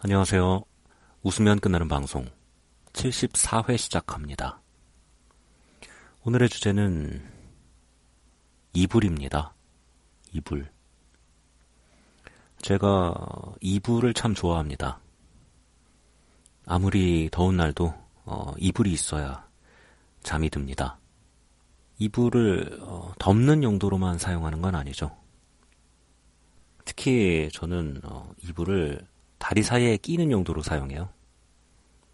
안녕하세요. 웃으면 끝나는 방송 74회 시작합니다. 오늘의 주제는 이불입니다. 이불. 제가 이불을 참 좋아합니다. 아무리 더운 날도 어, 이불이 있어야 잠이 듭니다. 이불을 어, 덮는 용도로만 사용하는 건 아니죠. 특히 저는 어, 이불을 다리 사이에 끼는 용도로 사용해요.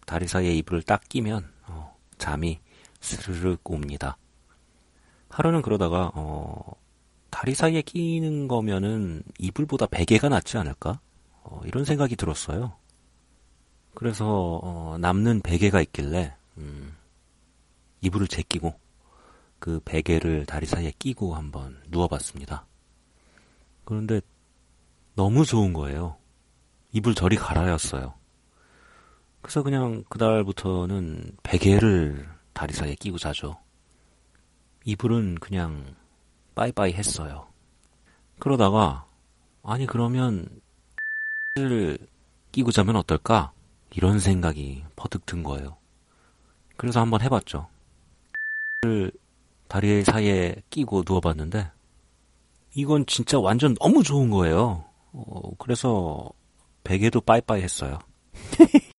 다리 사이에 이불을 딱 끼면 어, 잠이 스르륵 옵니다. 하루는 그러다가 어, 다리 사이에 끼는 거면은 이불보다 베개가 낫지 않을까? 어, 이런 생각이 들었어요. 그래서 어, 남는 베개가 있길래 음, 이불을 제끼고 그 베개를 다리 사이에 끼고 한번 누워봤습니다. 그런데 너무 좋은 거예요. 이불 저리 갈아였어요. 그래서 그냥 그달부터는 베개를 다리 사이에 끼고 자죠. 이불은 그냥 빠이빠이 했어요. 그러다가 아니 그러면 를 끼고 자면 어떨까? 이런 생각이 퍼뜩 든 거예요. 그래서 한번 해봤죠. 를 다리 사이에 끼고 누워봤는데 이건 진짜 완전 너무 좋은 거예요. 어, 그래서 베개도 빠이빠이 했어요.